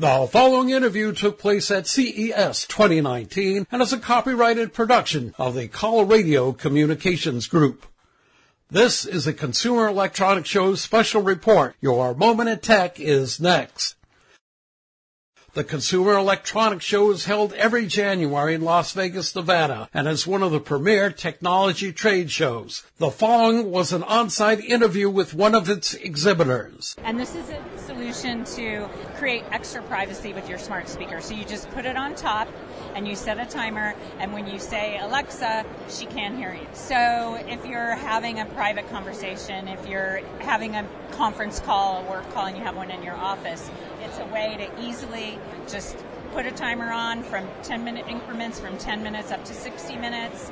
The following interview took place at CES 2019 and is a copyrighted production of the Coloradio Communications Group. This is a Consumer Electronics Show special report. Your moment in tech is next. The Consumer Electronics Show is held every January in Las Vegas, Nevada, and is one of the premier technology trade shows. The following was an on-site interview with one of its exhibitors. And this is a solution to create extra privacy with your smart speaker. So you just put it on top and you set a timer, and when you say Alexa, she can hear you. So if you're having a private conversation, if you're having a conference call, a work call, and you have one in your office, it's a way to easily just put a timer on from 10 minute increments from 10 minutes up to 60 minutes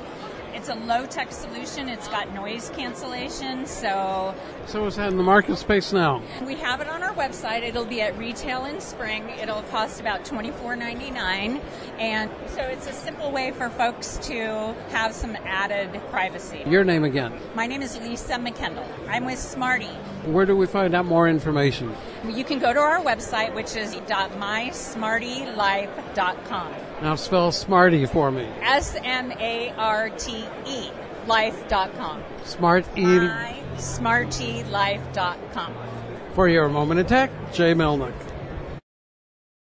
it's a low tech solution. It's got noise cancellation. So, so is that in the market space now? We have it on our website. It'll be at retail in spring. It'll cost about twenty four ninety nine, and so it's a simple way for folks to have some added privacy. Your name again? My name is Lisa McKendall. I'm with Smarte. Where do we find out more information? You can go to our website, which is .mysmartelife.com. Now spell Smarte for me. S M A R T E life.com. Smart E. Smartelife.com. For your moment of tech, Jay Melnick.